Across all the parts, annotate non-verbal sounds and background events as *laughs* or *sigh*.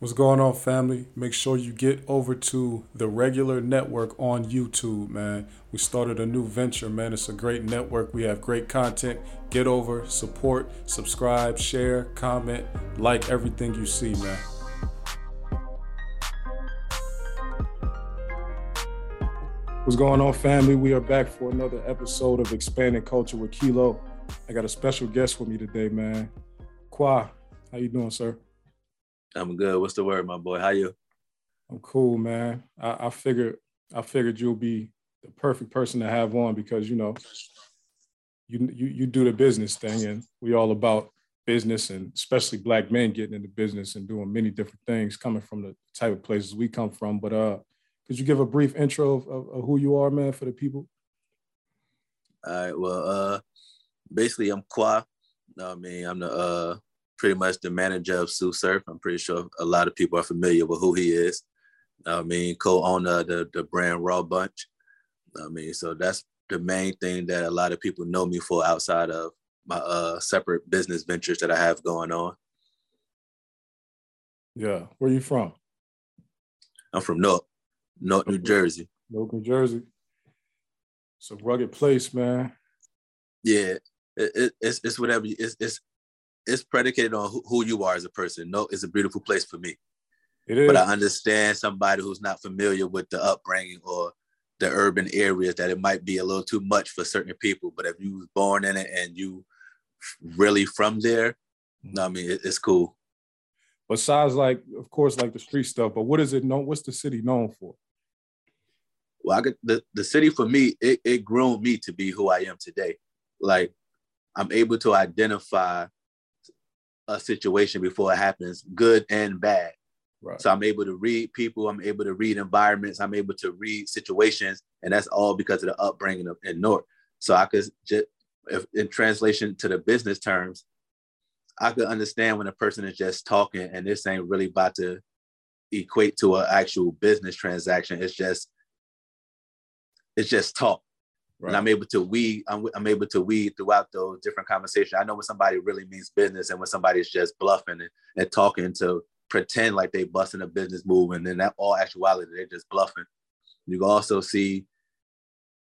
What's going on, family? Make sure you get over to the regular network on YouTube, man. We started a new venture, man. It's a great network. We have great content. Get over, support, subscribe, share, comment, like everything you see, man. What's going on, family? We are back for another episode of Expanding Culture with Kilo. I got a special guest with me today, man. Qua, how you doing, sir? I'm good. What's the word, my boy? How you? I'm cool, man. I, I figured I figured you'll be the perfect person to have on because you know you you you do the business thing, and we all about business, and especially black men getting into business and doing many different things, coming from the type of places we come from. But uh, could you give a brief intro of, of, of who you are, man, for the people? All right. Well, uh, basically, I'm Qua. I mean, I'm the uh pretty much the manager of Tsu Surf. I'm pretty sure a lot of people are familiar with who he is. I mean, co-owner of the, the brand Raw Bunch. I mean, so that's the main thing that a lot of people know me for outside of my uh, separate business ventures that I have going on. Yeah. Where you from? I'm from Newark, Newark New Jersey. Newark New Jersey. It's a rugged place, man. Yeah. It, it, it's, it's whatever. It's, it's it's predicated on who, who you are as a person. No, it's a beautiful place for me. It is. But I understand somebody who's not familiar with the upbringing or the urban areas that it might be a little too much for certain people. But if you was born in it and you really from there, mm-hmm. no, I mean it, it's cool. Besides, like of course, like the street stuff, but what is it known? What's the city known for? Well, I could, the the city for me, it, it groomed me to be who I am today. Like I'm able to identify a situation before it happens, good and bad. Right. So I'm able to read people, I'm able to read environments, I'm able to read situations, and that's all because of the upbringing of in Newark. So I could just, if in translation to the business terms, I could understand when a person is just talking and this ain't really about to equate to an actual business transaction. It's just, it's just talk. Right. And I'm able to weed, I'm, I'm, able to weed throughout those different conversations. I know when somebody really means business and when somebody's just bluffing and, and talking to pretend like they busting a business move and then that all actuality, they're just bluffing. You can also see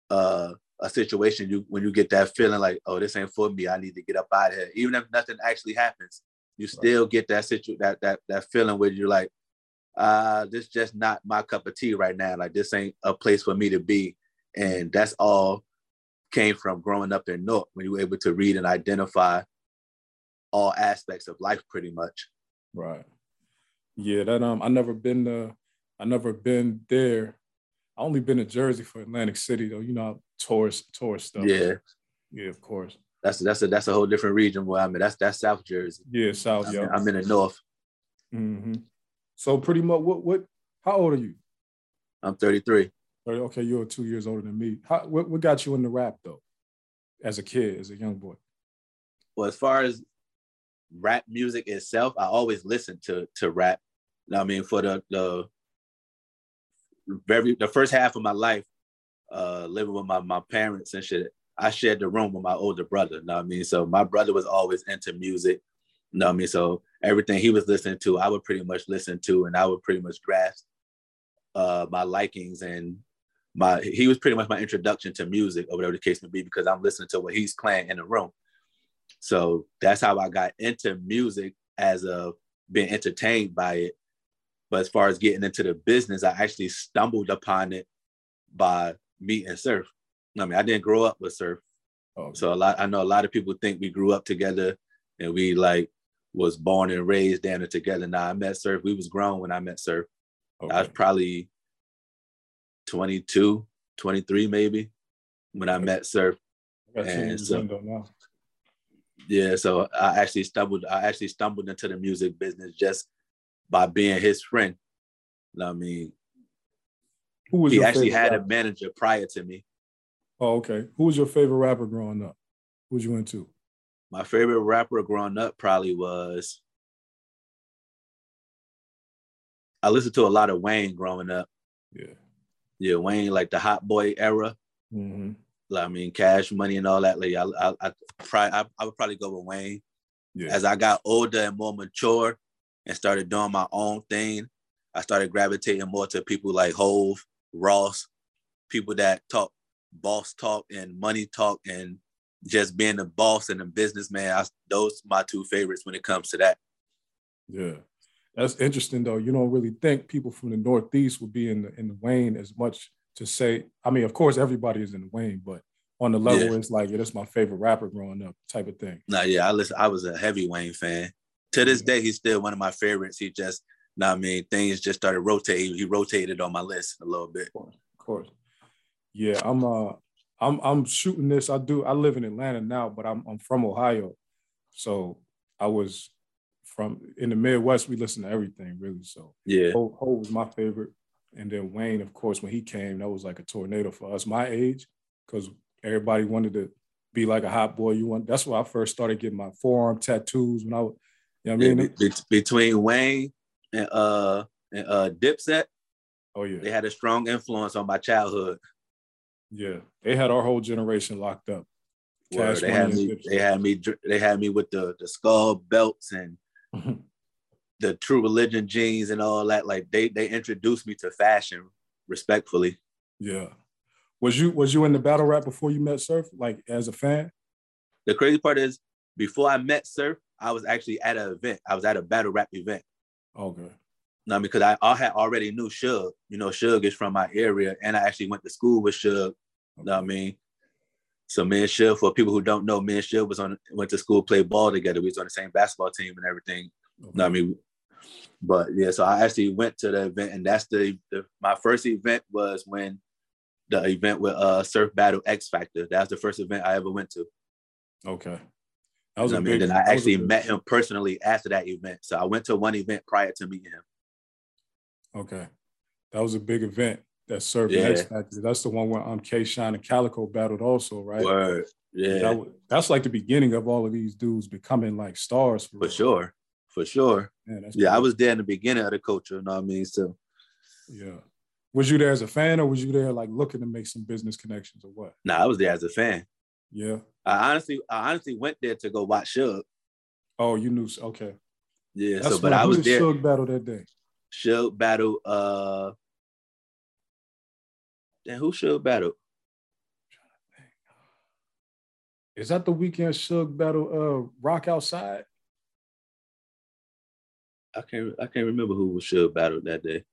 uh, a situation you when you get that feeling like, oh, this ain't for me. I need to get up out of here. Even if nothing actually happens, you still right. get that situ that that that feeling where you're like, uh, this just not my cup of tea right now. Like this ain't a place for me to be and that's all came from growing up in Newark when you were able to read and identify all aspects of life pretty much. Right. Yeah, that um I never been to I never been there. I only been to Jersey for Atlantic City though, you know, tourist tourist stuff. Yeah. Yeah, of course. That's that's a that's a whole different region where I mean that's that's South Jersey. Yeah, South, I'm yeah. In, I'm in the north. Mm-hmm. So pretty much what what how old are you? I'm 33 okay, you're two years older than me. How, what, what got you into rap though, as a kid, as a young boy? Well, as far as rap music itself, I always listened to to rap. I mean, for the the very the first half of my life, uh, living with my my parents and shit, I shared the room with my older brother. You know what I mean? So my brother was always into music. You know what I mean? So everything he was listening to, I would pretty much listen to, and I would pretty much grasp uh, my likings and my he was pretty much my introduction to music or whatever the case may be because I'm listening to what he's playing in the room. So that's how I got into music as of being entertained by it. But as far as getting into the business, I actually stumbled upon it by meeting Surf. I mean, I didn't grow up with Surf. Oh. So a lot I know a lot of people think we grew up together and we like was born and raised down there together. Now I met Surf. We was grown when I met Surf. Okay. I was probably 22, 23 maybe when I met Surf. and so, yeah, so I actually stumbled. I actually stumbled into the music business just by being his friend. I mean, who was he actually had rapper? a manager prior to me. Oh, okay. Who was your favorite rapper growing up? Who was you into? My favorite rapper growing up probably was. I listened to a lot of Wayne growing up. Yeah yeah, Wayne, like the hot boy era. Mm-hmm. I mean, cash money and all that. Like, I, I, I, I, I would probably go with Wayne. Yeah. As I got older and more mature, and started doing my own thing, I started gravitating more to people like Hove, Ross, people that talk boss talk and money talk and just being the boss and the businessman. I, those my two favorites when it comes to that. Yeah, that's interesting though. You don't really think people from the Northeast would be in the in the Wayne as much to say. I mean, of course, everybody is in the Wayne, but on the level, yeah. it's like, yeah, that's my favorite rapper growing up, type of thing. Nah, yeah, I listen. I was a heavy Wayne fan. To this day, he's still one of my favorites. He just, nah, I mean, things just started rotating. He rotated on my list a little bit. Of course, of course. Yeah, I'm. Uh, I'm I'm shooting this. I do. I live in Atlanta now, but I'm I'm from Ohio, so I was from in the Midwest. We listen to everything really. So yeah, Ho, Ho was my favorite, and then Wayne, of course, when he came, that was like a tornado for us my age, because everybody wanted to be like a hot boy. You want that's why I first started getting my forearm tattoos when I was. You know what I mean? Be, between Wayne and uh and uh Dipset, oh yeah, they had a strong influence on my childhood. Yeah, they had our whole generation locked up. Cash they had me. They had me. They had me with the the skull belts and *laughs* the True Religion jeans and all that. Like they they introduced me to fashion respectfully. Yeah. Was you was you in the battle rap before you met Surf? Like as a fan? The crazy part is before I met Surf, I was actually at an event. I was at a battle rap event. Okay. No, because I, I had already knew Suge. You know, Suge is from my area, and I actually went to school with Suge. Okay. You know what I mean? So me and for people who don't know, me and was on went to school, played ball together. We was on the same basketball team and everything. Okay. You know I mean? But yeah, so I actually went to the event, and that's the, the my first event was when the event with uh Surf Battle X Factor. That was the first event I ever went to. Okay. That was you know big, I mean? Then I actually met him personally after that event. So I went to one event prior to meeting him. Okay. That was a big event that served yeah. X Factor. That's the one where um K Shine and Calicoe battled also, right? Word. Yeah. That that's like the beginning of all of these dudes becoming like stars. For, for sure. For sure. Man, yeah, cool. I was there in the beginning of the culture, you know what I mean? So yeah. Was you there as a fan or was you there like looking to make some business connections or what? No, nah, I was there as a fan. Yeah. I honestly I honestly went there to go watch Suge. Oh, you knew okay. Yeah, That's so but I was there. Suge battle that day. Suge battle. Uh, then who Suge battle? Is that the weekend Suge battle? Uh, Rock outside. I can't. I can't remember who was Suge battle that day.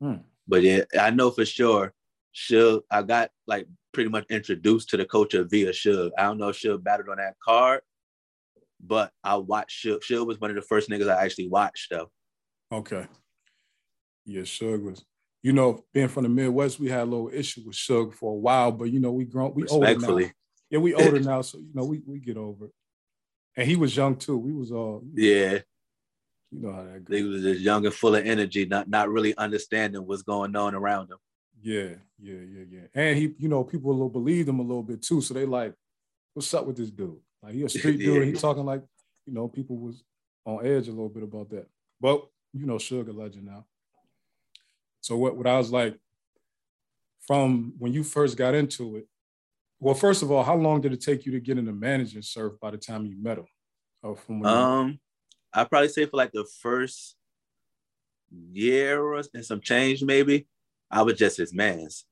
Hmm. But yeah, I know for sure. Suge, I got like pretty much introduced to the culture via Suge. I don't know if Suge battled on that card, but I watched Suge. Suge was one of the first niggas I actually watched though. Okay. Yeah, Suge was. You know, being from the Midwest, we had a little issue with Suge for a while, but you know, we grown, we older now. Yeah, we older *laughs* now, so you know, we we get over it. And he was young too. We was all yeah. You know how that goes. He was just young and full of energy, not not really understanding what's going on around him. Yeah, yeah, yeah, yeah. And he, you know, people will believe him a little bit too. So they like, what's up with this dude? Like he a *laughs* street yeah. dude. He talking like, you know, people was on edge a little bit about that. But you know, Sugar legend now. So what, what I was like, from when you first got into it, well, first of all, how long did it take you to get into managing surf by the time you met him? Or from um, I'd probably say for like the first year or and some change, maybe. I was just his man's.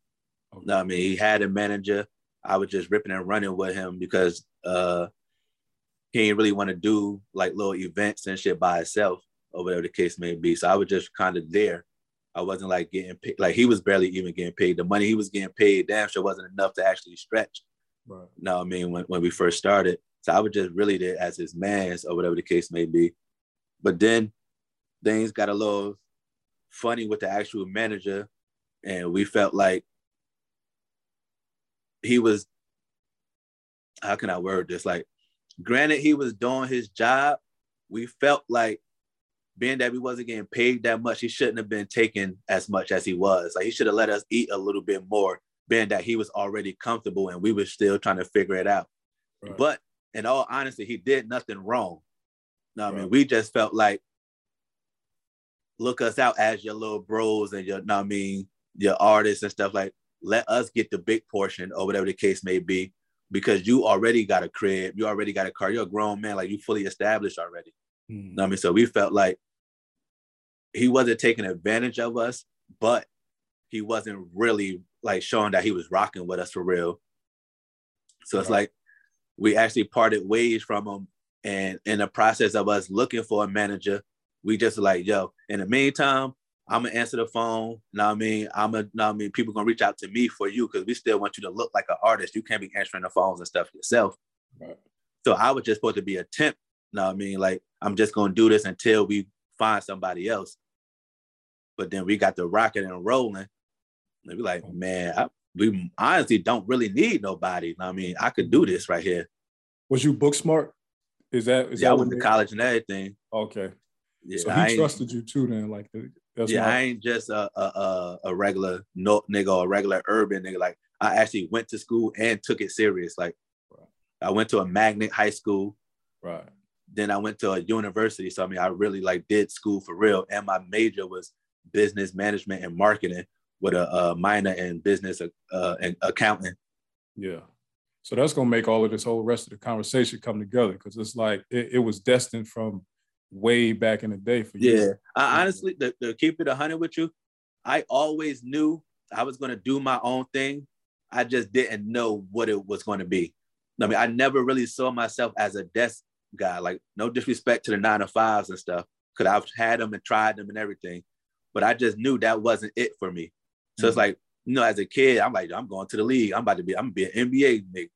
Okay. No, I mean, he had a manager. I was just ripping and running with him because uh, he didn't really want to do like little events and shit by himself or whatever the case may be. So I was just kind of there I wasn't like getting paid. Like he was barely even getting paid. The money he was getting paid, damn sure wasn't enough to actually stretch. Right. No, I mean when, when we first started. So I was just really there as his man or whatever the case may be. But then things got a little funny with the actual manager, and we felt like he was. How can I word this? Like, granted, he was doing his job. We felt like being that we wasn't getting paid that much, he shouldn't have been taking as much as he was. Like he should have let us eat a little bit more, being that he was already comfortable and we were still trying to figure it out. Right. But in all honesty, he did nothing wrong. No, right. I mean, we just felt like look us out as your little bros and your, no, I mean, your artists and stuff like. Let us get the big portion or whatever the case may be, because you already got a crib, you already got a car, you're a grown man, like you fully established already. Mm. I mean, so we felt like he wasn't taking advantage of us, but he wasn't really like showing that he was rocking with us for real. So it's like we actually parted ways from him. And in the process of us looking for a manager, we just like, yo, in the meantime, I'm gonna answer the phone. Now I mean, I'm gonna now I mean, people gonna reach out to me for you because we still want you to look like an artist. You can't be answering the phones and stuff yourself. Right. So I was just supposed to be a temp. Now I mean, like I'm just gonna do this until we find somebody else. But then we got the rocket and rolling. And we like, man, I, we honestly don't really need nobody. I mean, I could do this right here. Was you book smart? Is that is yeah? That I went to college and everything. Okay. Yeah, so he trusted you too. Then, like, that's yeah, I ain't just a, a a regular no nigga or a regular urban nigga. Like, I actually went to school and took it serious. Like, right. I went to a magnet high school. Right. Then I went to a university. So I mean, I really like did school for real, and my major was business management and marketing with a, a minor in business uh, and accounting. Yeah. So that's gonna make all of this whole rest of the conversation come together because it's like it, it, was destined from way back in the day for you. Yeah, I, honestly, to, to keep it a hundred with you, I always knew I was gonna do my own thing. I just didn't know what it was gonna be. I mean, I never really saw myself as a desk guy. Like, no disrespect to the nine to fives and stuff, because I've had them and tried them and everything, but I just knew that wasn't it for me. So mm-hmm. it's like, you know, as a kid, I'm like, I'm going to the league. I'm about to be, I'm gonna be an NBA nigga.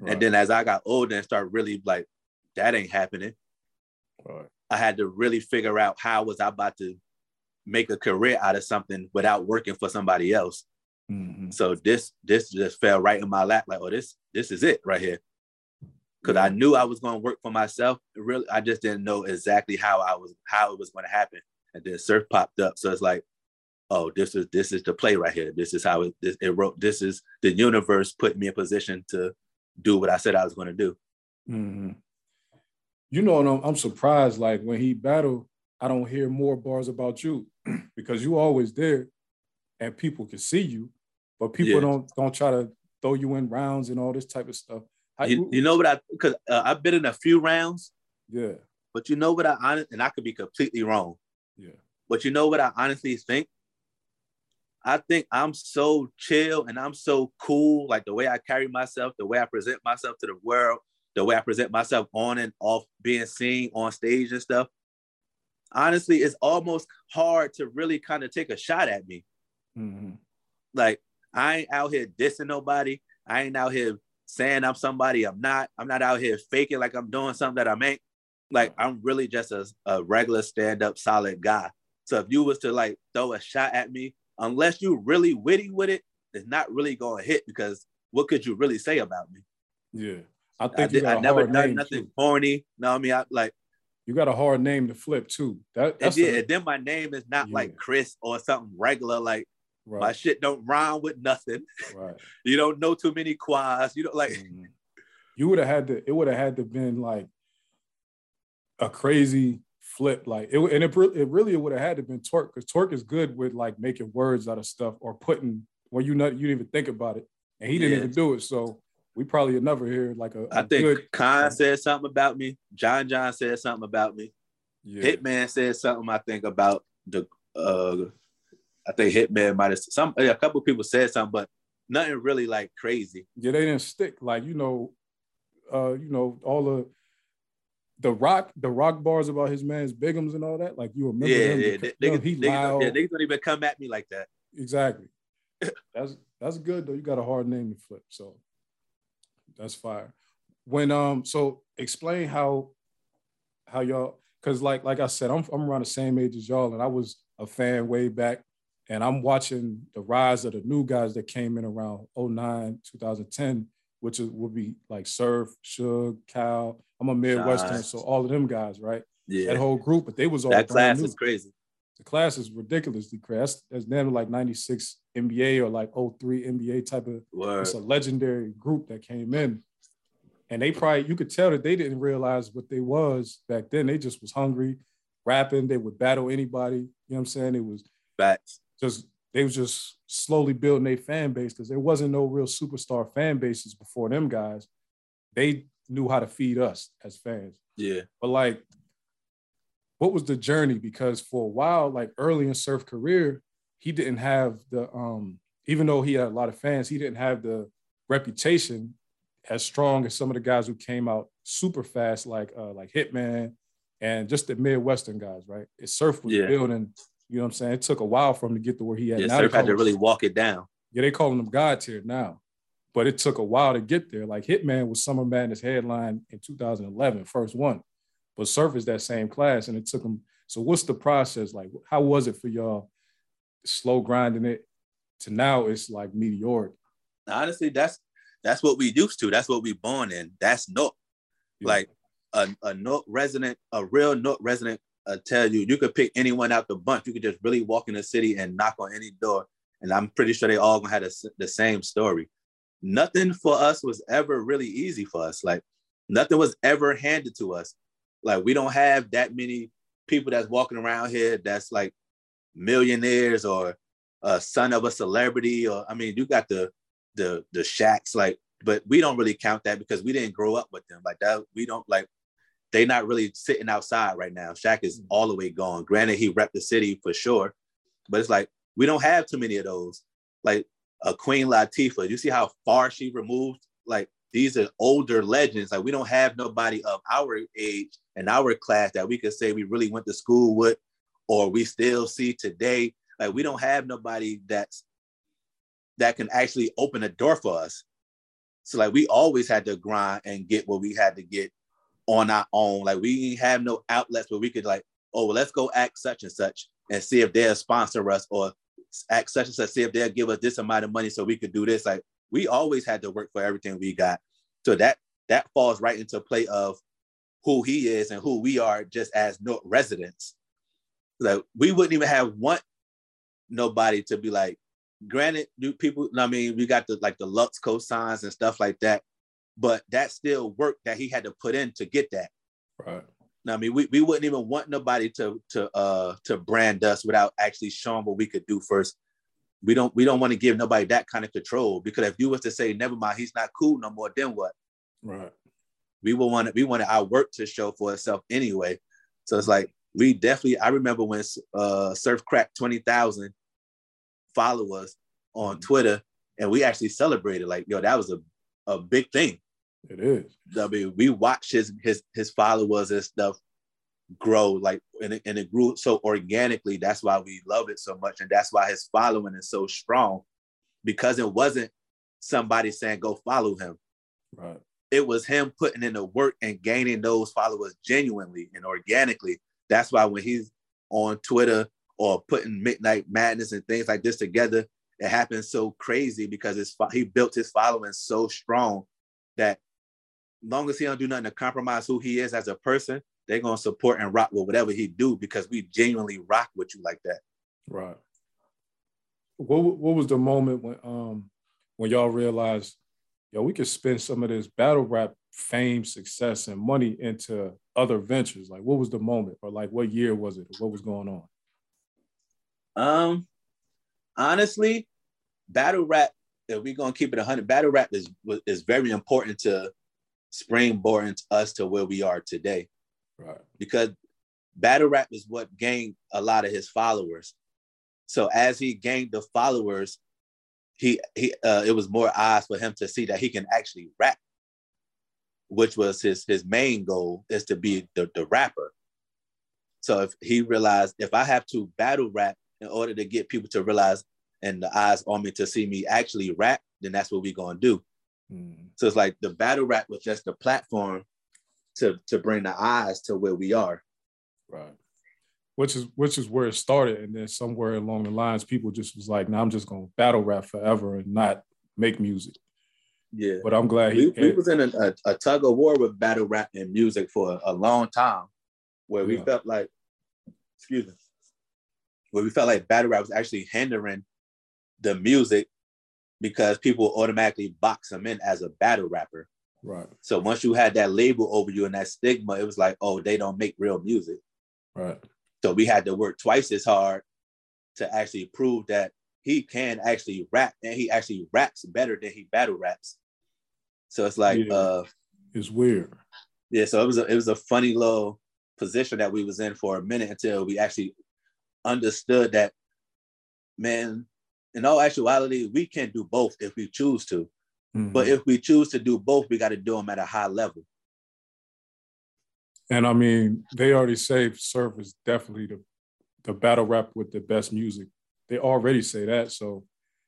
Right. And then as I got older and started really like, that ain't happening. Right. I had to really figure out how was I about to make a career out of something without working for somebody else. Mm-hmm. So this this just fell right in my lap, like, oh, this this is it right here. Because I knew I was going to work for myself. Really, I just didn't know exactly how I was how it was going to happen. And then surf popped up, so it's like, oh, this is this is the play right here. This is how it this, it wrote. This is the universe put me in position to do what I said I was going to do. Mm-hmm you know, I'm, I'm surprised. Like when he battled, I don't hear more bars about you *clears throat* because you always there, and people can see you, but people yeah. don't don't try to throw you in rounds and all this type of stuff. You, you know what I? Because uh, I've been in a few rounds. Yeah. But you know what I honest, and I could be completely wrong. Yeah. But you know what I honestly think? I think I'm so chill and I'm so cool, like the way I carry myself, the way I present myself to the world, the way I present myself on and off being seen on stage and stuff, honestly, it's almost hard to really kind of take a shot at me. Mm-hmm. Like, I ain't out here dissing nobody. I ain't out here saying I'm somebody I'm not. I'm not out here faking like I'm doing something that I ain't. Like, I'm really just a, a regular stand up solid guy. So if you was to like throw a shot at me, unless you really witty with it, it's not really going to hit because what could you really say about me? Yeah. I think I, did, I never done nothing too. corny. No, I mean, I like you got a hard name to flip too. That that's and, and then my name is not yeah. like Chris or something regular. Like right. my shit don't rhyme with nothing. Right. *laughs* you don't know too many quads. You don't like. Mm-hmm. You would have had to. It would have had to been like a crazy flip. Like it, and it, it really would have had to been torque because torque is good with like making words out of stuff or putting where you not you didn't even think about it, and he didn't yeah. even do it. So we probably would never hear like a. a I think good, Khan said something about me. John John said something about me. Yeah. Hitman said something. I think about the. uh I think Hitman might have some. A couple people said something, but nothing really like crazy. Yeah, they didn't stick. Like you know, uh, you know all the the rock the rock bars about his man's bigums and all that. Like you remember yeah, him? Yeah, because, they, he they, loud. Yeah, they don't even come at me like that. Exactly. *laughs* that's that's good though. You got a hard name to flip. So that's fire. When um, so explain how how y'all because like like I said, I'm I'm around the same age as y'all, and I was a fan way back, and I'm watching the rise of the new guys that came in around 09, 2010, which is, would be like Surf, Suge, Cal. I'm a Midwestern, so all of them guys, right? Yeah. That whole group, but they was all that class new. is crazy. The class is ridiculously crazy. That's, that's never like 96 NBA or like 03 NBA type of Word. it's a legendary group that came in. And they probably you could tell that they didn't realize what they was back then. They just was hungry, rapping, they would battle anybody. You know what I'm saying? It was facts. Just they was just slowly building their fan base because there wasn't no real superstar fan bases before them guys. They knew how to feed us as fans. Yeah. But like what was the journey? Because for a while, like early in Surf career, he didn't have the um, even though he had a lot of fans, he didn't have the reputation as strong as some of the guys who came out super fast, like uh, like Hitman and just the Midwestern guys, right? It Surf was yeah. building, you know what I'm saying? It took a while for him to get to where he had. Yeah, now Surf had to really walk it down. Yeah, they calling him God tier now. But it took a while to get there. Like Hitman was Summer Madness headline in 2011, first one. But Surf is that same class, and it took him. So what's the process like? How was it for y'all? Slow grinding it to now it's like meteoric. Honestly, that's that's what we used to. That's what we born in. That's no yeah. like a, a Newark resident, a real Newark resident uh, tell you, you could pick anyone out the bunch. You could just really walk in the city and knock on any door. And I'm pretty sure they all gonna have the same story. Nothing for us was ever really easy for us. Like nothing was ever handed to us. Like we don't have that many people that's walking around here that's like millionaires or a son of a celebrity or I mean you got the the the Shaqs like but we don't really count that because we didn't grow up with them like that we don't like they not really sitting outside right now. Shaq is mm. all the way gone. Granted he repped the city for sure but it's like we don't have too many of those. Like a Queen Latifah you see how far she removed? Like these are older legends. Like we don't have nobody of our age and our class that we could say we really went to school with or we still see today. Like we don't have nobody that's that can actually open a door for us. So like we always had to grind and get what we had to get on our own. Like we have no outlets where we could like, oh, well, let's go act such and such and see if they'll sponsor us or act such and such, see if they'll give us this amount of money so we could do this. Like we always had to work for everything we got. So that that falls right into play of who he is and who we are just as Newark residents. Like we wouldn't even have want nobody to be like, granted, do people, I mean, we got the like the Lux cosigns and stuff like that, but that's still work that he had to put in to get that. Right. Now, I mean, we, we wouldn't even want nobody to to uh to brand us without actually showing what we could do first. We don't we don't want to give nobody that kind of control because if you was to say, never mind, he's not cool no more, then what? Right. We will want we wanted our work to show for itself anyway. So it's like we definitely I remember when uh Surf Crack 20,000 followers on mm-hmm. Twitter, and we actually celebrated. Like, yo, that was a, a big thing. It is. I mean, we watched his his his followers and stuff grow like and it, and it grew so organically. That's why we love it so much and that's why his following is so strong because it wasn't somebody saying go follow him. Right. It was him putting in the work and gaining those followers genuinely and organically. That's why when he's on twitter or putting Midnight Madness and things like this together, it happens so crazy because it's he built his following so strong that long as he don't do nothing to compromise who he is as a person, they're gonna support and rock with whatever he do because we genuinely rock with you like that. Right. What what was the moment when um when y'all realized, yo, we could spend some of this battle rap fame, success, and money into other ventures? Like, what was the moment, or like, what year was it? what was going on? Um, honestly, battle rap. If we're gonna keep it hundred, battle rap is is very important to springboarding us to where we are today. Right. Because battle rap is what gained a lot of his followers. So as he gained the followers, he he uh, it was more eyes for him to see that he can actually rap, which was his his main goal is to be the, the rapper. So if he realized if I have to battle rap in order to get people to realize and the eyes on me to see me actually rap, then that's what we're gonna do. Mm. So it's like the battle rap was just the platform to to bring the eyes to where we are. Right. Which is which is where it started, and then somewhere along the lines, people just was like, "Now I'm just gonna battle rap forever and not make music." Yeah. But I'm glad he, we, we was in a, a, a, tug of war with battle rap and music for a, a long time, where we felt like, excuse me, where we felt like battle rap was actually hindering the music because people automatically box him in as a battle rapper. Right. So once you had that label over you and that stigma, it was like, oh, they don't make real music. Right. So we had to work twice as hard to actually prove that he can actually rap and he actually raps better than he battle raps. So it's like yeah. uh it's weird. Yeah, so it was a it was a funny little position that we was in for a minute until we actually understood that, man, in all actuality, we can do both if we choose to. Mm-hmm. But if we choose to do both, we got to do them at a high level. And I mean, they already say Surf is definitely the, the battle rap with the best music. They already say that. So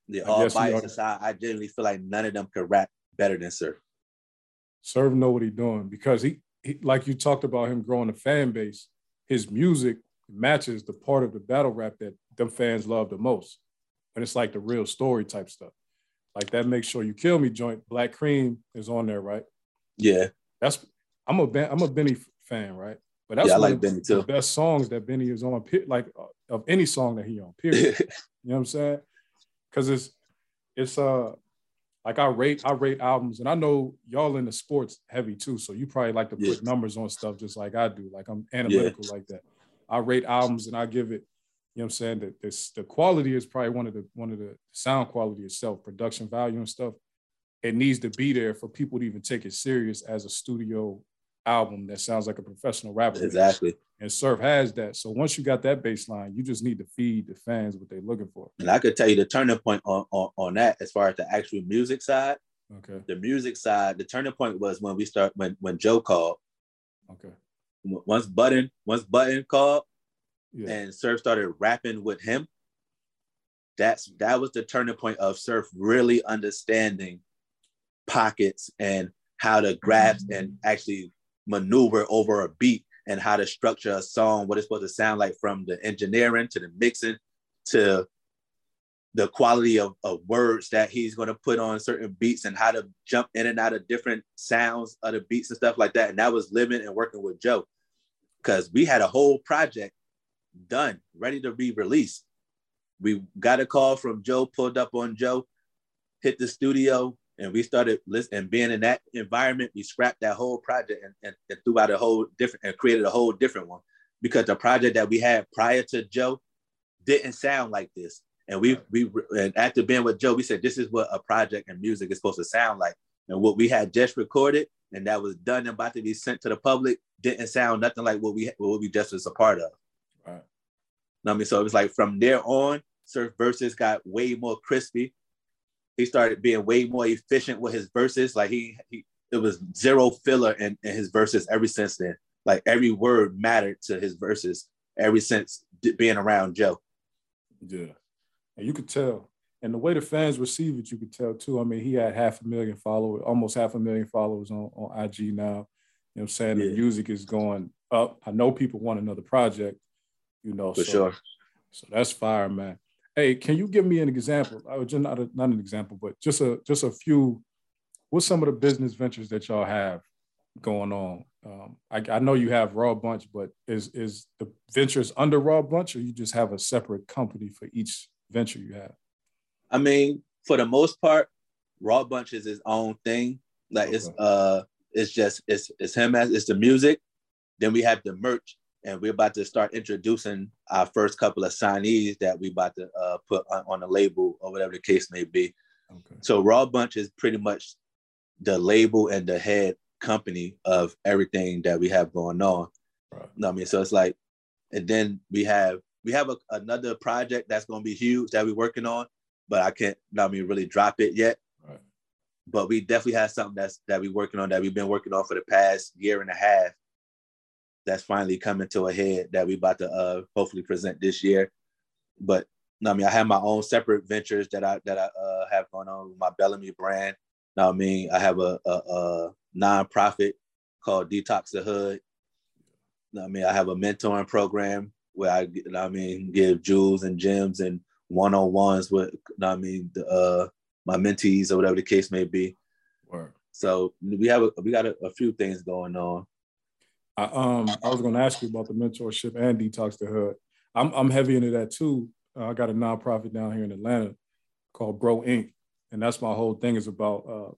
yeah, all bias aside, I generally feel like none of them could rap better than Surf. Surf know what he's doing because he, he, like you talked about him growing a fan base. His music matches the part of the battle rap that them fans love the most. But it's like the real story type stuff. Like that Make Sure You Kill Me joint. Black Cream is on there, right? Yeah. That's I'm a ben, I'm a Benny fan, right? But that's yeah, I like Benny too. The best songs that Benny is on, like uh, of any song that he on. Period. *laughs* you know what I'm saying? Because it's it's uh like I rate I rate albums, and I know y'all in the sports heavy too, so you probably like to put yeah. numbers on stuff just like I do. Like I'm analytical yeah. like that. I rate albums and I give it, know what I'm saying, that this the quality is probably one of the one of the sound quality itself, production value and stuff. It needs to be there for people to even take it serious as a studio album that sounds like a professional rapper. Exactly. And Surf has that. So once you got that baseline, you just need to feed the fans what they're looking for. And I could tell you the turning point on, on, on that as far as the actual music side. Okay. The music side, the turning point was when we start when when Joe called. Okay. Once Budden, once Budden called yeah. and Surf started rapping with him, that's that was the turning point of Surf really understanding pockets and how to grasp mm-hmm. and actually maneuver over a beat and how to structure a song, what it's supposed to sound like from the engineering to the mixing to the quality of, of words that he's going to put on certain beats and how to jump in and out of different sounds of the beats and stuff like that. And that was living and working with Joe because we had a whole project done, ready to be released. We got a call from Joe, pulled up on Joe, hit the studio, and we started listening and being in that environment we scrapped that whole project and, and, and threw out a whole different and created a whole different one. Because the project that we had prior to joe didn't sound like this. And we we and after being with joe we said this is what a project and music is supposed to sound like. And what we had just recorded and that was done and about to be sent to the public didn't sound nothing like what we what we just was a part of right I mean, so it was like from there on, Surf Verses got way more crispy he started being way more efficient with his verses. Like he, he it was zero filler in, in his verses ever since then. Like every word mattered to his verses ever since being around Joe. Yeah, and you could tell, and the way the fans receive it, you could tell too. I mean, he had half a million followers, almost half a million followers on, on IG now. You know, what I'm saying yeah. the music is going up. I know people want another project. You know, for so, sure. So that's fire, man. Hey, can you give me an example? I just not a, not an example, but just a just a few. What's some of the business ventures that y'all have going on? Um, I, I, know you have Raw Bunch, but is is the ventures under Raw Bunch, or you just have a separate company for each venture you have? I mean, for the most part, Raw Bunch is his own thing. Like okay. it's uh, it's just it's it's him as it's the music. Then we have the merch, and we're about to start introducing our first couple of signees that we about to uh, put on, on the label or whatever the case may be. Okay. So Raw Bunch is pretty much the label and the head company of everything that we have going on. Right. You know I mean, so it's like, and then we have we have a, another project that's going to be huge that we're working on, but I can't, you know I mean, really drop it yet. Right. But we definitely have something that's that we're working on that we've been working on for the past year and a half that's finally coming to a head that we about to uh, hopefully present this year. But I mean, I have my own separate ventures that I that I uh, have going on with my Bellamy brand. Now, I mean, I have a, a, a nonprofit called Detox the Hood. I mean, I have a mentoring program where I, I mean, give jewels and gems and one on ones with, I mean, the, uh, my mentees or whatever the case may be. Word. So we have a, we got a, a few things going on. I, um, I was going to ask you about the mentorship and detox the hood. I'm, I'm heavy into that too. Uh, I got a nonprofit down here in Atlanta called Bro Inc. And that's my whole thing is about, uh,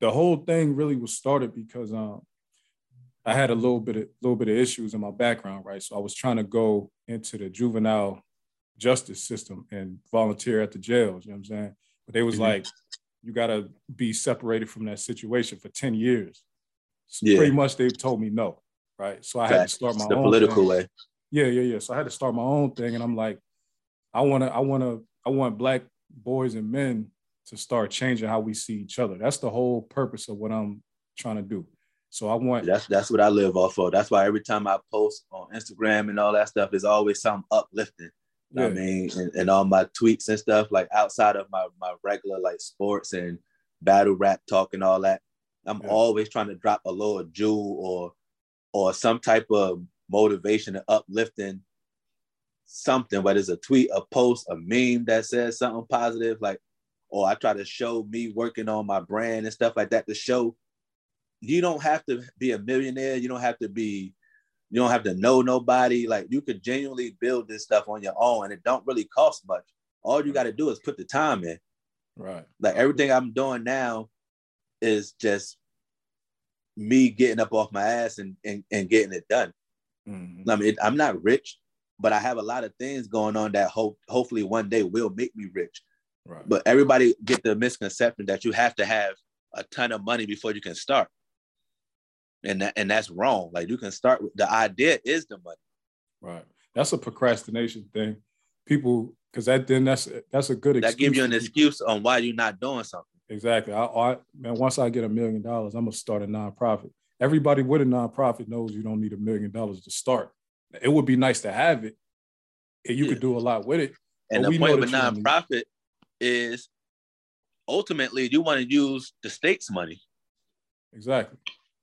the whole thing really was started because um, I had a little bit of little bit of issues in my background, right? So I was trying to go into the juvenile justice system and volunteer at the jails, you know what I'm saying? But they was mm-hmm. like, you gotta be separated from that situation for 10 years. Yeah. Pretty much they told me no, right? So I had to start my the own political thing. way. Yeah, yeah, yeah. So I had to start my own thing, and I'm like, I want to, I want to, I want black boys and men to start changing how we see each other. That's the whole purpose of what I'm trying to do. So I want That's that's what I live off of. That's why every time I post on Instagram and all that stuff is always something uplifting. You know what I mean, and, and all my tweets and stuff, like outside of my my regular like sports and battle rap talk and all that, I'm Yeah. always trying to drop a little jewel or or some type of motivation and uplifting something, whether it's a tweet, a post, a meme that says something positive, like, or I try to show me working on my brand and stuff like that to show you don't have to be a millionaire, you don't have to be, you don't have to know nobody. Like you could genuinely build this stuff on your own and it don't really cost much. All you got to do is put the time in. right. Like everything I'm doing now is just me getting up off my ass and, and, and getting it done. Mhm. I mean, I'm not rich, but I have a lot of things going on that hope hopefully one day will make me rich. Right. But everybody get the misconception that you have to have a ton of money before you can start. And that, and that's wrong. Like you can start with the idea is the money. Right. That's a procrastination thing. People, because that then that's that's a good That gives you an excuse on why you're not doing something. Exactly. I, I man, once I get a million dollars, I'm gonna start a nonprofit. Everybody with a nonprofit knows you don't need a million dollars to start. It would be nice to have it, and you Yeah. could do a lot with it. And the point of a that don't need- nonprofit is ultimately you want to use the state's money. Exactly.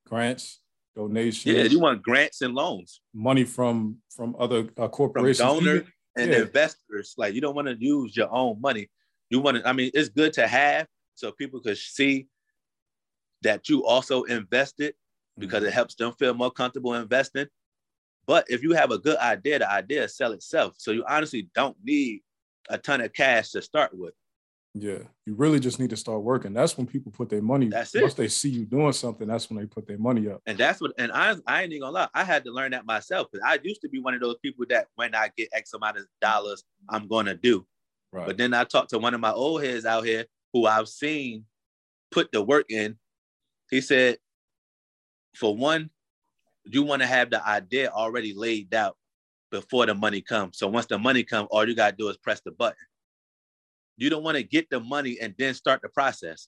Grants, donations, Yeah, you want grants and loans money from from other uh, from corporations. donors and Yeah. investors. Like you don't want to use your own money. You want to, I mean, it's good to have so people could see that you also invested because it mm-hmm. helps them feel more comfortable investing. But if you have a good idea, the idea sell itself. So you honestly don't need a ton of cash to start with. Yeah, you really just need to start working. That's when people put their money. That's it. Once they see you doing something, that's when they put their money up. And that's what, and I, I ain't even gonna lie, I had to learn that myself because I used to be one of those people that when I get X amount of dollars, I'm gonna do. Right. But then I talked to one of my old heads out here who I've seen put the work in. He said, for one, you want to have the idea already laid out before the money comes. So once the money comes, all you gotta do is press the button. You don't want to get the money and then start the process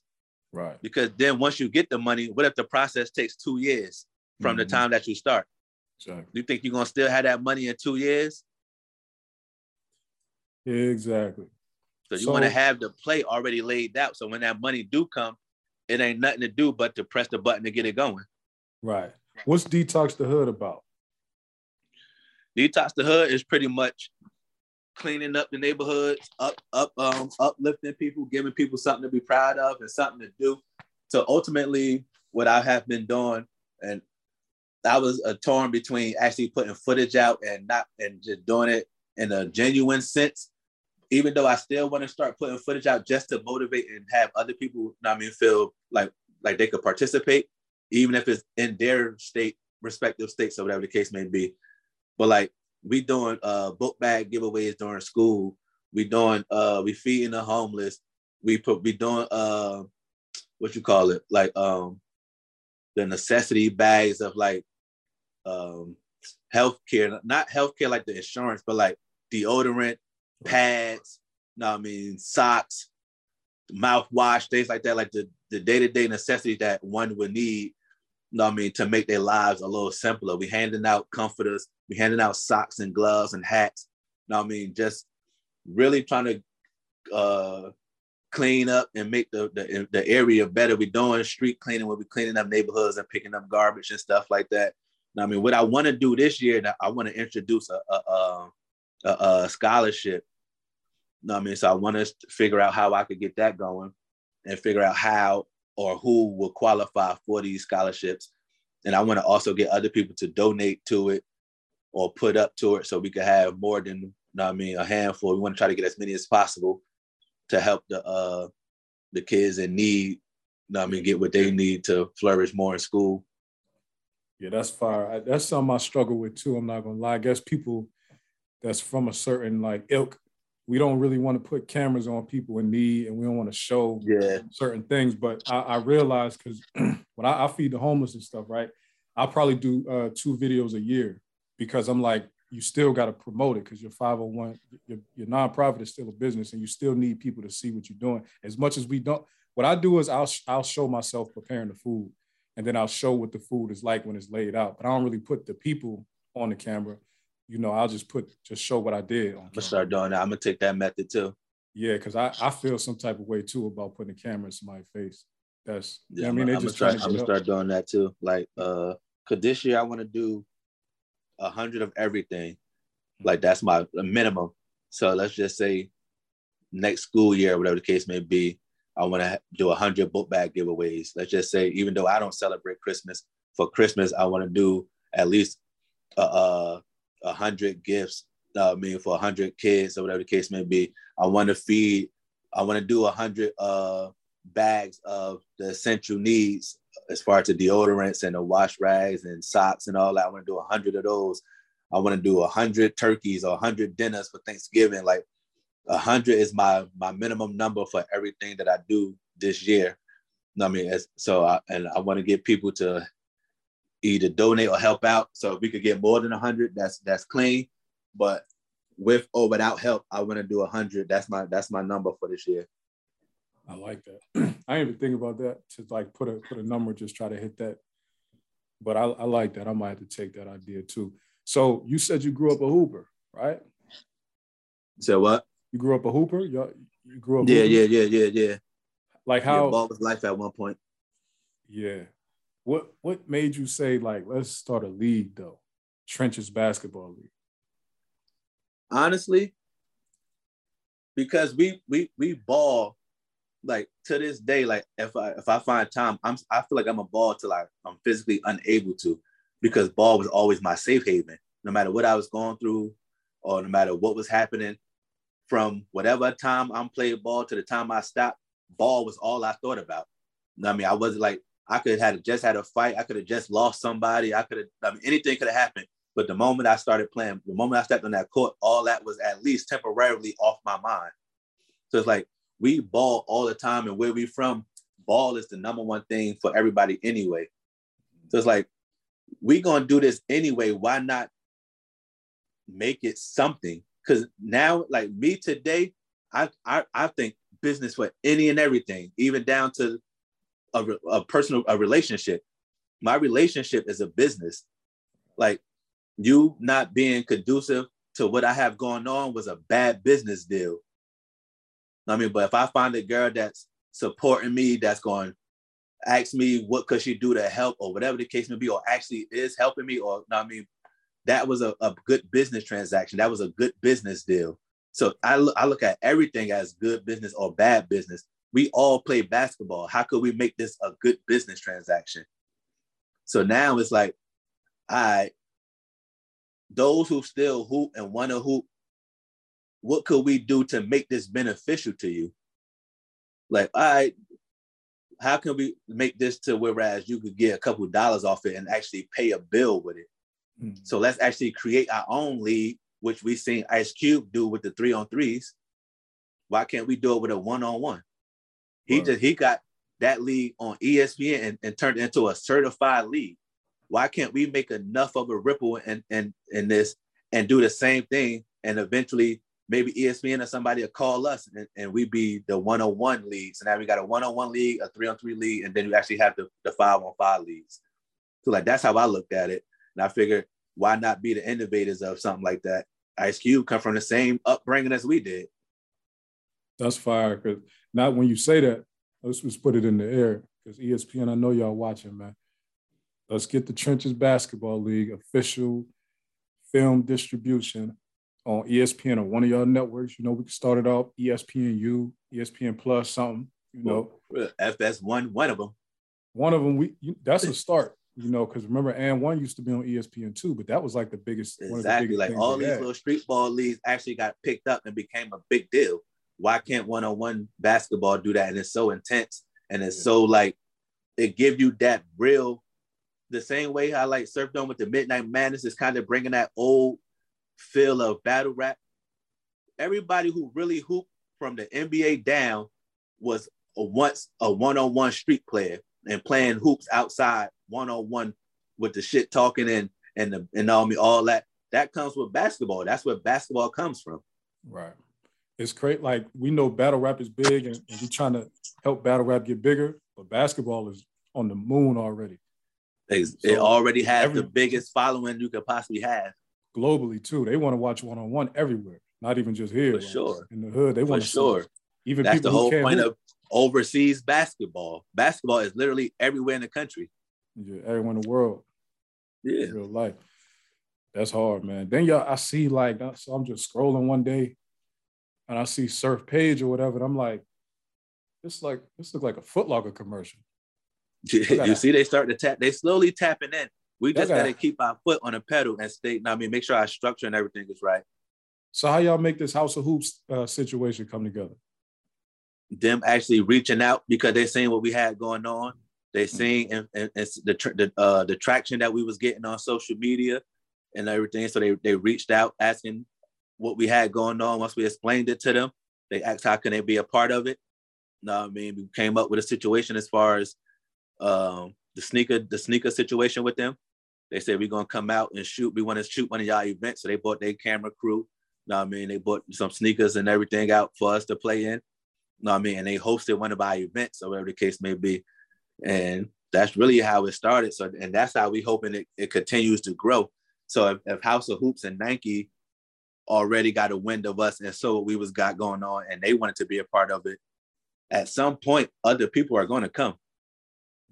right. because then once you get the money, what if the process takes two years from the Mhm. time that you start? Exactly. You think you're gonna still have that money in two years? Exactly. So you want to have the play already laid out. So when that money do come, it ain't nothing to do but to press the button to get it going. Right. What's detox the hood about? Detox the hood is pretty much cleaning up the neighborhoods, up, up, um, uplifting people, giving people something to be proud of and something to do. So ultimately, what I have been doing, and I was a torn between actually putting footage out and not, and just doing it in a genuine sense. Even though I still want to start putting footage out just to motivate and have other people, I mean, feel like like they could participate, even if it's in their state, respective states, or whatever the case may be. But like we doing uh book bag giveaways during school. We doing uh we feeding the homeless. We put we doing uh what you call it like um the necessity bags of like um healthcare, not healthcare like the insurance, but like deodorant, pads, you know I mean, socks, mouthwash, things like that, like the the day-to-day necessities that one would need you know what I mean, to make their lives a little simpler. We handing out comforters, we handing out socks and gloves and hats. You know I mean, just really trying to uh, clean up and make the, the the area better. We're doing street cleaning, where we're cleaning up neighborhoods and picking up garbage and stuff like that. Know I mean, what I want to do this year, I want to introduce a, a, a, a scholarship. Know what I mean, so I want to figure out how I could get that going, and figure out how or who will qualify for these scholarships. And I want to also get other people to donate to it or put up to it so we could have more than, you know I mean, a handful. We want to try to get as many as possible to help the uh the kids in need, you know I mean, get what they need to flourish more in school. Yeah, that's fire. I, that's something I struggle with too. I'm not gonna lie. I guess people that's from a certain like ilk, we don't really want to put cameras on people in need, and we don't want to show Yeah. certain things. But I, I realize because *clears throat* when I, I feed the homeless and stuff, right? I'll probably do uh, two videos a year because I'm like, you still got to promote it because your 501, your, your nonprofit is still a business and you still need people to see what you're doing. As much as we don't, what I do is I'll, I'll show myself preparing the food and then I'll show what the food is like when it's laid out. But I don't really put the people on the camera. You know, I'll just put, just show what I did. I'm gonna start doing that. I'm gonna take that method too. Yeah, because I, I feel some type of way too about putting a camera in somebody's face. That's yeah. I mean, they I'm just gonna start, I'm gonna start doing that too. Like, uh, cause this year I want to do a hundred of everything. Like that's my minimum. So let's just say next school year, whatever the case may be, I want to do a hundred book bag giveaways. Let's just say, even though I don't celebrate Christmas, for Christmas I want to do at least a, a hundred gifts. Uh, I mean, for a hundred kids or whatever the case may be. I want to feed. I want to do a hundred uh, bags of the essential needs as far as the deodorants and the wash rags and socks and all that. I want to do a hundred of those. I want to do a hundred turkeys or a hundred dinners for Thanksgiving. Like a hundred is my my minimum number for everything that I do this year. I mean, so I, and I want to get people to either donate or help out. So if we could get more than a hundred, that's that's clean. But with or without help, I want to do a hundred. That's my that's my number for this year. I like that. *clears throat* I didn't even think about that to like put a put a number, just try to hit that. But I, I like that. I might have to take that idea too. So you said you grew up a hooper, right? So what? You grew up a hooper. You, you grew up. Yeah, yeah, yeah, yeah, yeah. Like how? Yeah, ball was life at one point. Yeah. What What made you say like let's start a league though, trenches basketball league? Honestly, because we we we ball like to this day. Like if I if I find time, I'm I feel like I'm a ball till I I'm physically unable to, because ball was always my safe haven. No matter what I was going through, or no matter what was happening, from whatever time I'm playing ball to the time I stopped, ball was all I thought about. You know I mean, I wasn't like I could have just had a fight. I could have just lost somebody. I could have. I mean, anything could have happened. But the moment I started playing, the moment I stepped on that court, all that was at least temporarily off my mind. So it's like we ball all the time, and where we from, ball is the number one thing for everybody anyway. So it's like we gonna do this anyway. Why not make it something? Because now, like me today, I, I I think business for any and everything, even down to a, a personal a relationship. My relationship is a business. Like you not being conducive to what I have going on was a bad business deal. I mean, but if I find a girl that's supporting me, that's going ask me what could she do to help or whatever the case may be, or actually is helping me, or I mean, that was a, a good business transaction. That was a good business deal. So I, I look at everything as good business or bad business. We all play basketball. How could we make this a good business transaction? So now it's like, all right, those who still hoop and want to hoop, what could we do to make this beneficial to you? Like, all right, how can we make this to whereas you could get a couple of dollars off it and actually pay a bill with it? Mm-hmm. So let's actually create our own league, which we've seen Ice Cube do with the three on threes. Why can't we do it with a one on one? He just he got that league on ESPN and, and turned it into a certified league. Why can't we make enough of a ripple in, in, in this and do the same thing and eventually maybe ESPN or somebody will call us and, and we be the one-on-one league. So now we got a one-on-one league, a three-on-three league, and then you actually have the, the five-on-five leagues. So like that's how I looked at it. And I figured, why not be the innovators of something like that? Ice Cube come from the same upbringing as we did. That's fire. Cause not when you say that, let's just put it in the air. Because ESPN, I know y'all watching, man. Let's get the Trenches Basketball League official film distribution on ESPN or one of y'all networks. You know, we can start it off ESPNU, ESPN Plus, something. You know, FS one, one of them. One of them. We you, that's a start you know, because remember, AND1 used to be on ESPN too, but that was like the biggest. Exactly, the like all these had. little street ball leagues actually got picked up and became a big deal. Why can't one-on-one basketball do that? And it's so intense, and it's so like it give you that real, the same way I like surfed on with the Midnight Madness is kind of bringing that old feel of battle rap. Everybody who really hooped from the NBA down was a once a one-on-one street player and playing hoops outside one on one with the shit talking and and the and all me all that that comes with basketball. That's where basketball comes from. Right. It's great. Like we know battle rap is big, and, and we're trying to help battle rap get bigger. But basketball is on the moon already. It, so it already has every, the biggest following you could possibly have globally too. They want to watch one on one everywhere, not even just here. For sure. In the hood, they want to sure. Even that's the whole point of overseas basketball. Basketball is literally everywhere in the country. Yeah, everywhere in the world. Yeah, real life. That's hard, man. Then y'all, I see like so I'm just scrolling one day, and I see Surf Page or whatever, and I'm like, this like this look like a Footlocker commercial. *laughs* you see, they start to tap. They slowly tapping in. We just got to keep our foot on the pedal and stay. I mean, make sure our structure and everything is right. So how y'all make this House of Hoops uh, situation come together? Them actually reaching out because they seen what we had going on. They mm-hmm. and, and, and the the, uh, the traction that we was getting on social media and everything. So they they reached out asking what we had going on. Once we explained it to them, they asked how can they be a part of it. No, I mean we came up with a situation as far as um, the sneaker the sneaker situation with them. They said we're gonna come out and shoot. We want to shoot one of y'all events. So they bought their camera crew. No, I mean they bought some sneakers and everything out for us to play in. No, I mean and they hosted one of our events or whatever the case may be. And that's really how it started. So and that's how we hoping it, it continues to grow. So if, if House of Hoops and Nike already got a wind of us and saw what we was got going on and they wanted to be a part of it, at some point other people are going to come.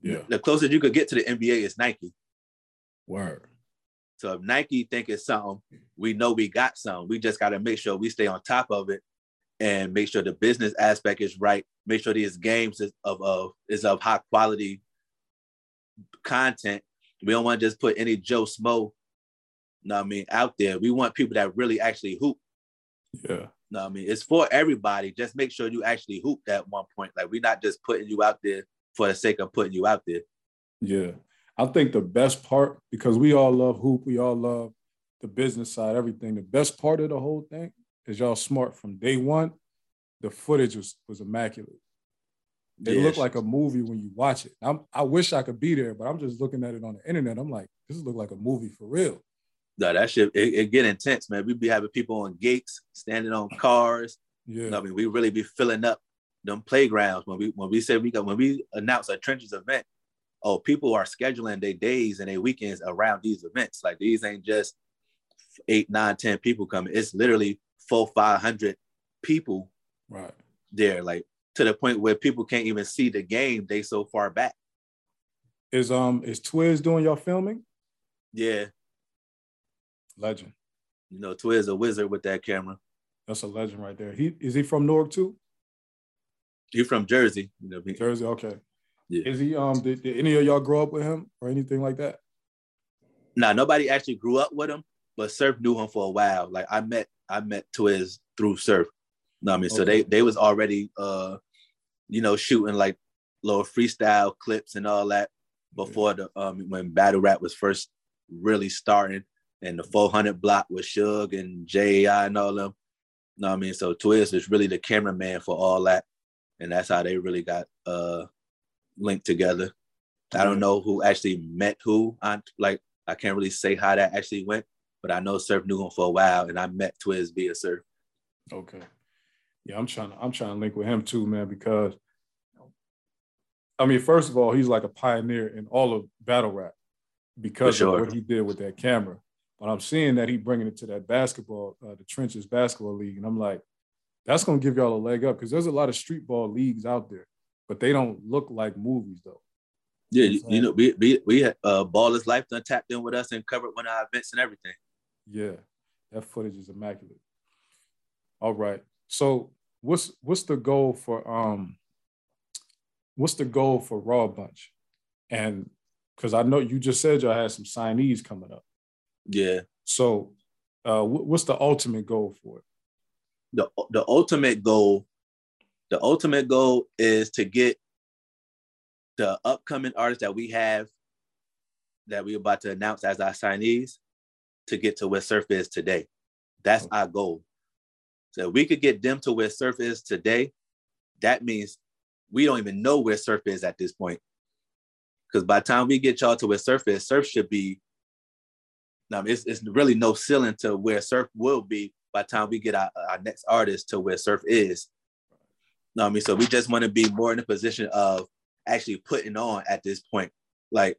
Yeah. The closest you could get to the NBA is Nike. Word. So if Nike think it's something, we know we got some. We just got to make sure we stay on top of it and make sure the business aspect is right. Make sure these games is of, of is of high quality content. We don't want to just put any Joe Smo, know I mean, out there. We want people that really actually hoop. Yeah. No, I mean, it's for everybody. Just make sure you actually hoop at one point. Like we're not just putting you out there for the sake of putting you out there. Yeah. I think the best part, because we all love hoop, we all love the business side, everything. The best part of the whole thing is y'all smart from day one. The footage was, was immaculate. It yes. looked like a movie when you watch it. I'm, I wish I could be there, but I'm just looking at it on the internet. I'm like, this look like a movie for real. No, that shit it, it get intense, man. We be having people on gates, standing on cars. Yeah, I mean, we really be filling up them playgrounds when we when we say we got when we announce a trenches event oh, people are scheduling their days and their weekends around these events. Like these ain't just eight, nine, ten people coming. It's literally four, five hundred people right there, like to the point where people can't even see the game. They so far back. Is um is Twiz doing your filming? Yeah. Legend. You know, Twiz a wizard with that camera. That's a legend right there. He is he from Newark too? He from Jersey. You know, Jersey, okay. Yeah. Is he um did, did, any of y'all grow up with him or anything like that? Nah, nobody actually grew up with him, but Surf knew him for a while. Like I met I met Twiz through Surf. No, I mean, okay. so they they was already uh, you know, shooting like little freestyle clips and all that before the um when battle rap was first really starting and the 400 block with Suge and J.I. and all them. You know what I mean, so Twiz is really the cameraman for all that, and that's how they really got uh linked together. I don't know who actually met who. I like I can't really say how that actually went, but I know Surf knew him for a while, and I met Twiz via Surf. Okay, yeah, I'm trying. To, I'm trying to link with him too, man, because I mean, first of all, he's like a pioneer in all of battle rap because sure. of what he did with that camera. But I'm seeing that he bringing it to that basketball, uh, the trenches basketball league, and I'm like, that's gonna give y'all a leg up because there's a lot of street ball leagues out there but they don't look like movies though. Yeah, you, you know, we we we had uh Ballislife done tapped in with us and covered one of our events and everything. Yeah, that footage is immaculate. All right. So what's what's the goal for um what's the goal for Raw Bunch? And because I know you just said y'all had some signees coming up. Yeah. So uh what's the ultimate goal for it? The the ultimate goal the ultimate goal is to get the upcoming artists that we have that we're about to announce as our signees to get to where surf is today. That's our goal. So if we could get them to where surf is today, that means we don't even know where surf is at this point. Because by the time we get y'all to where surf is, surf should be. Mean, it's, it's really no ceiling to where surf will be by the time we get our, our next artist to where surf is. Know I mean? So we just want to be more in a position of actually putting on at this point. Like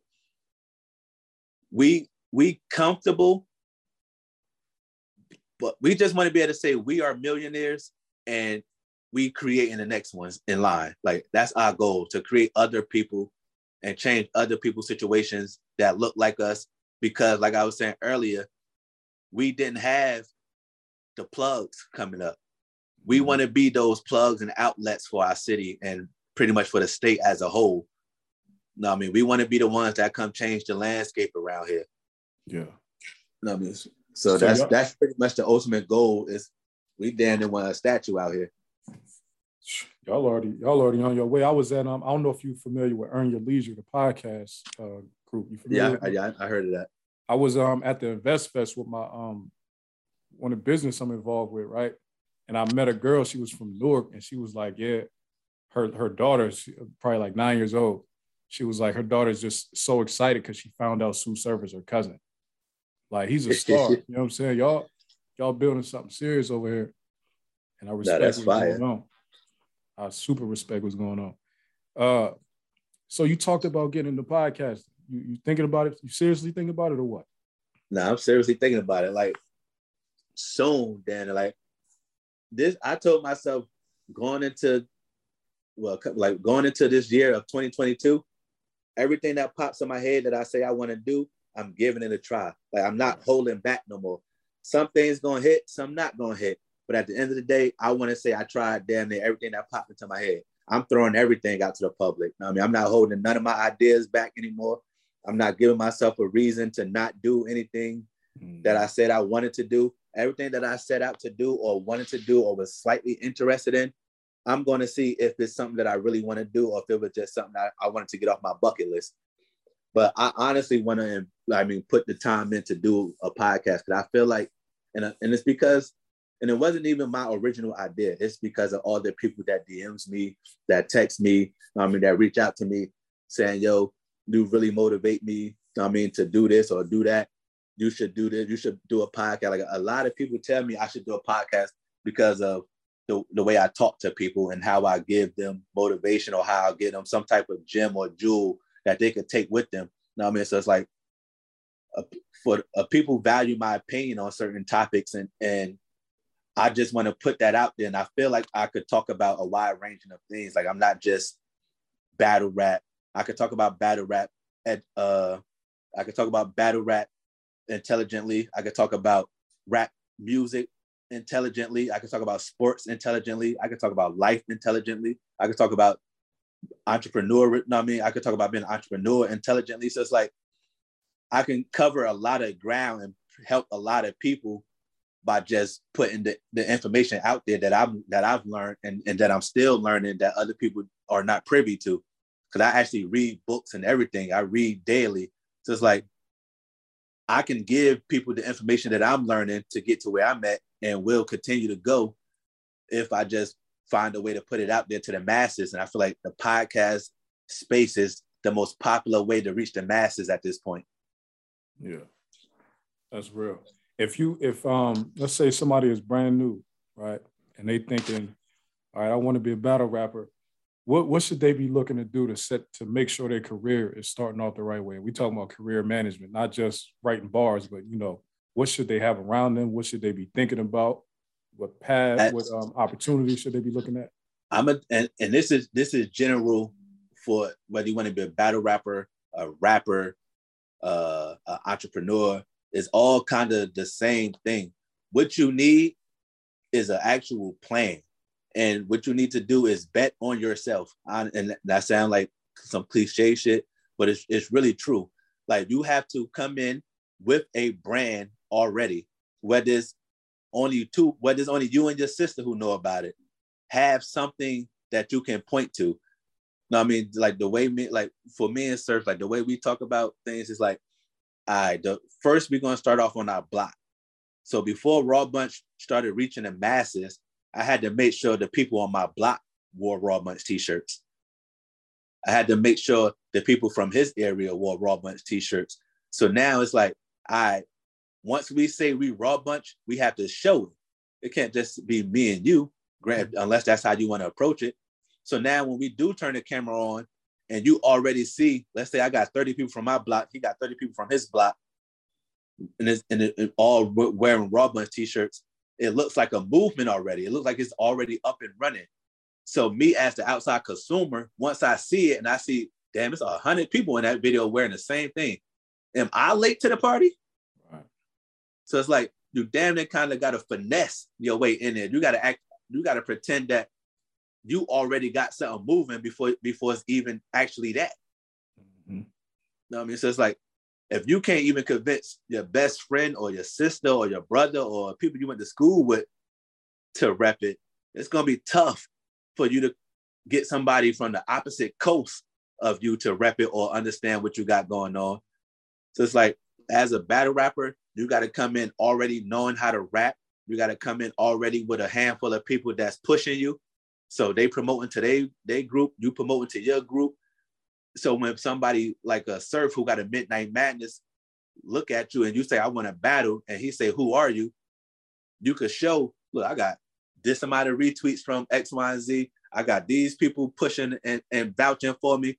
we we comfortable, but we just want to be able to say we are millionaires and we creating the next ones in line. Like that's our goal to create other people and change other people's situations that look like us. Because like I was saying earlier, we didn't have the plugs coming up. We mm-hmm. want to be those plugs and outlets for our city and pretty much for the state as a whole. No, I mean, we want to be the ones that come change the landscape around here. Yeah. No, I mean, so, so that's that's pretty much the ultimate goal. Is we damn near want a statue out here. Y'all already, y'all already on your way. I was at um, I don't know if you're familiar with Earn Your Leisure, the podcast uh, group. You familiar? Yeah, yeah, I heard of that. I was um at the Invest Fest with my um one of the business I'm involved with, right? And I met a girl. She was from Newark, and she was like, "Yeah, her her daughter, probably like nine years old. She was like, her daughter's just so excited because she found out Tsu Surf is her cousin. Like he's a *laughs* star. you know what I'm saying? Y'all, y'all building something serious over here, and I respect what's fire. going on. I super respect what's going on. Uh, so you talked about getting the podcast. You, you thinking about it? You seriously thinking about it or what? No, nah, I'm seriously thinking about it. Like soon, Dan. Like this, I told myself going into well, like going into this year of 2022, everything that pops in my head that I say I want to do, I'm giving it a try. Like I'm not holding back no more. Some things gonna hit, some not gonna hit. But at the end of the day, I want to say I tried damn near everything that popped into my head. I'm throwing everything out to the public. I mean, I'm not holding none of my ideas back anymore. I'm not giving myself a reason to not do anything mm. that I said I wanted to do. Everything that I set out to do or wanted to do or was slightly interested in, I'm going to see if it's something that I really want to do or if it was just something I, I wanted to get off my bucket list. But I honestly want to, I mean, put the time in to do a podcast because I feel like, and, and it's because and it wasn't even my original idea. It's because of all the people that DMs me, that text me, I mean, that reach out to me saying, yo, you really motivate me, I mean, to do this or do that. You should do this. You should do a podcast. Like a lot of people tell me I should do a podcast because of the, the way I talk to people and how I give them motivation or how I give them some type of gem or jewel that they could take with them. You know I mean? So it's like for people value my opinion on certain topics and and I just want to put that out there. And I feel like I could talk about a wide range of things. Like I'm not just battle rap. I could talk about battle rap at uh I could talk about battle rap intelligently. I could talk about rap music intelligently. I could talk about sports intelligently. I could talk about life intelligently. I could talk about entrepreneur. You know what I mean, I could talk about being an entrepreneur intelligently. So it's like I can cover a lot of ground and help a lot of people by just putting the, the information out there that I've that I've learned and, and that I'm still learning that other people are not privy to. Cause I actually read books and everything. I read daily. So it's like I can give people the information that I'm learning to get to where I'm at and will continue to go if I just find a way to put it out there to the masses. And I feel like the podcast space is the most popular way to reach the masses at this point. Yeah, that's real if you if um let's say somebody is brand new, right, and they thinking, all right, I want to be a battle rapper. What what should they be looking to do to set to make sure their career is starting off the right way? We talking about career management, not just writing bars, but you know, what should they have around them? What should they be thinking about? What path, what um, opportunities should they be looking at? I'm a and, and this is this is general for whether you want to be a battle rapper, a rapper, uh, an entrepreneur, It's all kind of the same thing. What you need is an actual plan. And what you need to do is bet on yourself. And that sounds like some cliche shit, but it's, it's really true. Like you have to come in with a brand already, whether it's only two, whether it's only you and your sister who know about it. Have something that you can point to. No, I mean, like the way me, like for me and Surf, like the way we talk about things is like, right, the first we're gonna start off on our block. So before Raw Bunch started reaching the masses, I had to make sure the people on my block wore Raw Bunch t-shirts. I had to make sure the people from his area wore Raw Bunch t-shirts. So now it's like, I once we say we Raw Bunch, we have to show it. It can't just be me and you, grant, mm-hmm. unless that's how you want to approach it. So now when we do turn the camera on and you already see, let's say I got 30 people from my block, he got 30 people from his block, and it's and it, it all wearing Raw Bunch t-shirts, it looks like a movement already. It looks like it's already up and running. So me as the outside consumer, once I see it and I see, damn, it's a hundred people in that video wearing the same thing. Am I late to the party? Right. So it's like you damn near kind of got to finesse your way in there. You got to act. You got to pretend that you already got something moving before before it's even actually that. Mm-hmm. You know what I mean? So it's like if you can't even convince your best friend or your sister or your brother or people you went to school with to rep it, it's gonna be tough for you to get somebody from the opposite coast of you to rep it or understand what you got going on. So it's like as a battle rapper, you got to come in already knowing how to rap. You got to come in already with a handful of people that's pushing you. So they promoting to they group, you promoting to your group, so when somebody like a surf who got a midnight madness look at you and you say i want to battle and he say who are you? You could show look i got this amount of retweets from x y and z. I got these people pushing and, and vouching for me.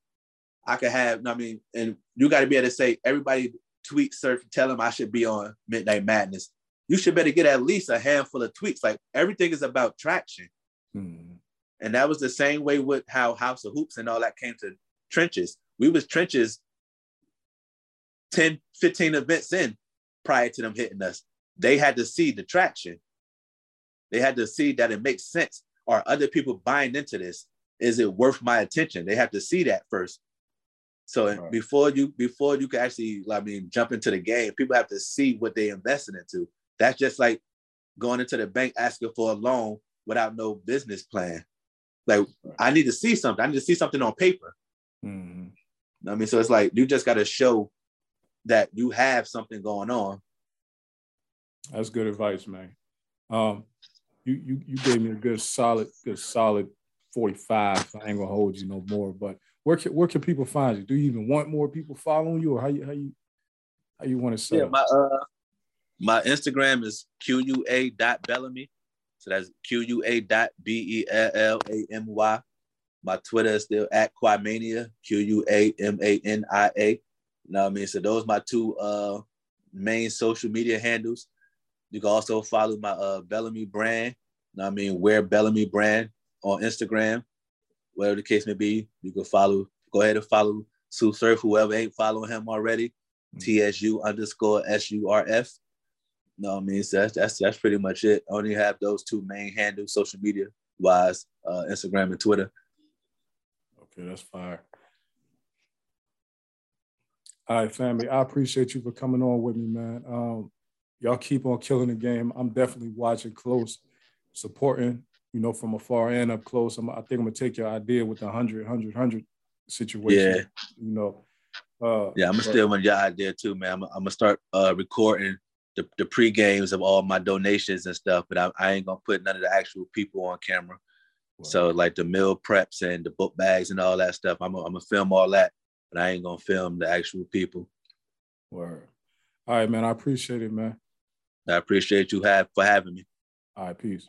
I could have i mean and you got to be able to say everybody tweet surf tell them i should be on midnight madness. You should better get at least a handful of tweets. Like everything is about traction. Hmm. and that was the same way with how house of hoops and all that came to trenches. We was trenches 10, 15 events in prior to them hitting us. They had to see the traction. They had to see that it makes sense. Are other people buying into this? Is it worth my attention? They have to see that first. So right. before you before you can actually, I mean, jump into the game, people have to see what they invested into. That's just like going into the bank asking for a loan without no business plan. Like right. I need to see something. I need to see something on paper. Mm-hmm. I mean, so it's like you just got to show that you have something going on. That's good advice, man. Um, you you you gave me a good solid, good solid 45. I ain't gonna hold you no more, but where can where can people find you? Do you even want more people following you or how you how you how you want to say yeah, my uh my Instagram is QUA.Bellamy. So that's QUA dot B E L L A M Y. My Twitter is still at Quamania, Q U A M A N I A. You know what I mean? So those my two uh main social media handles. You can also follow my uh Bellamy brand. You know what I mean? Wear Bellamy brand on Instagram, whatever the case may be. You can follow, go ahead and follow Tsu Surf, whoever ain't following him already. Mm-hmm. TSU underscore S-U-R-F. You know what I mean? So that's, that's that's pretty much it. I only have those two main handles, social media wise, uh, Instagram and Twitter. Okay, that's fire. All right, family. I appreciate you for coming on with me, man. Um, y'all keep on killing the game. I'm definitely watching close, supporting, you know, from afar and up close. I'm, i think I'm gonna take your idea with the 100, 100, 100 situation. Yeah. You know. Uh, yeah, I'm gonna steal your idea too, man. I'm, I'm gonna start uh, recording the, the pre games of all my donations and stuff, but I, I ain't gonna put none of the actual people on camera. So like the meal preps and the book bags and all that stuff, I'm gonna film all that, but I ain't gonna film the actual people. Word. All right, man. I appreciate it, man. I appreciate you have for having me. All right, peace.